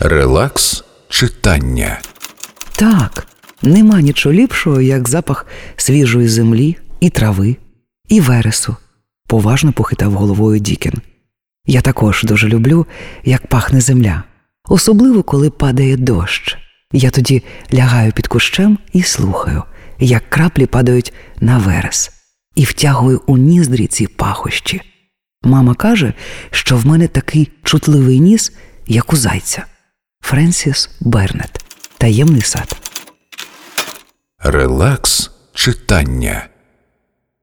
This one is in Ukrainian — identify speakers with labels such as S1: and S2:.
S1: Релакс читання.
S2: Так, нема нічого ліпшого, як запах свіжої землі і трави, і вересу, поважно похитав головою Дікін. Я також дуже люблю, як пахне земля, особливо коли падає дощ. Я тоді лягаю під кущем і слухаю, як краплі падають на верес, і втягую у ніздрі ці пахощі. Мама каже, що в мене такий чутливий ніс, як у зайця. Френсіс Бернет. Таємний сад.
S1: Релакс читання.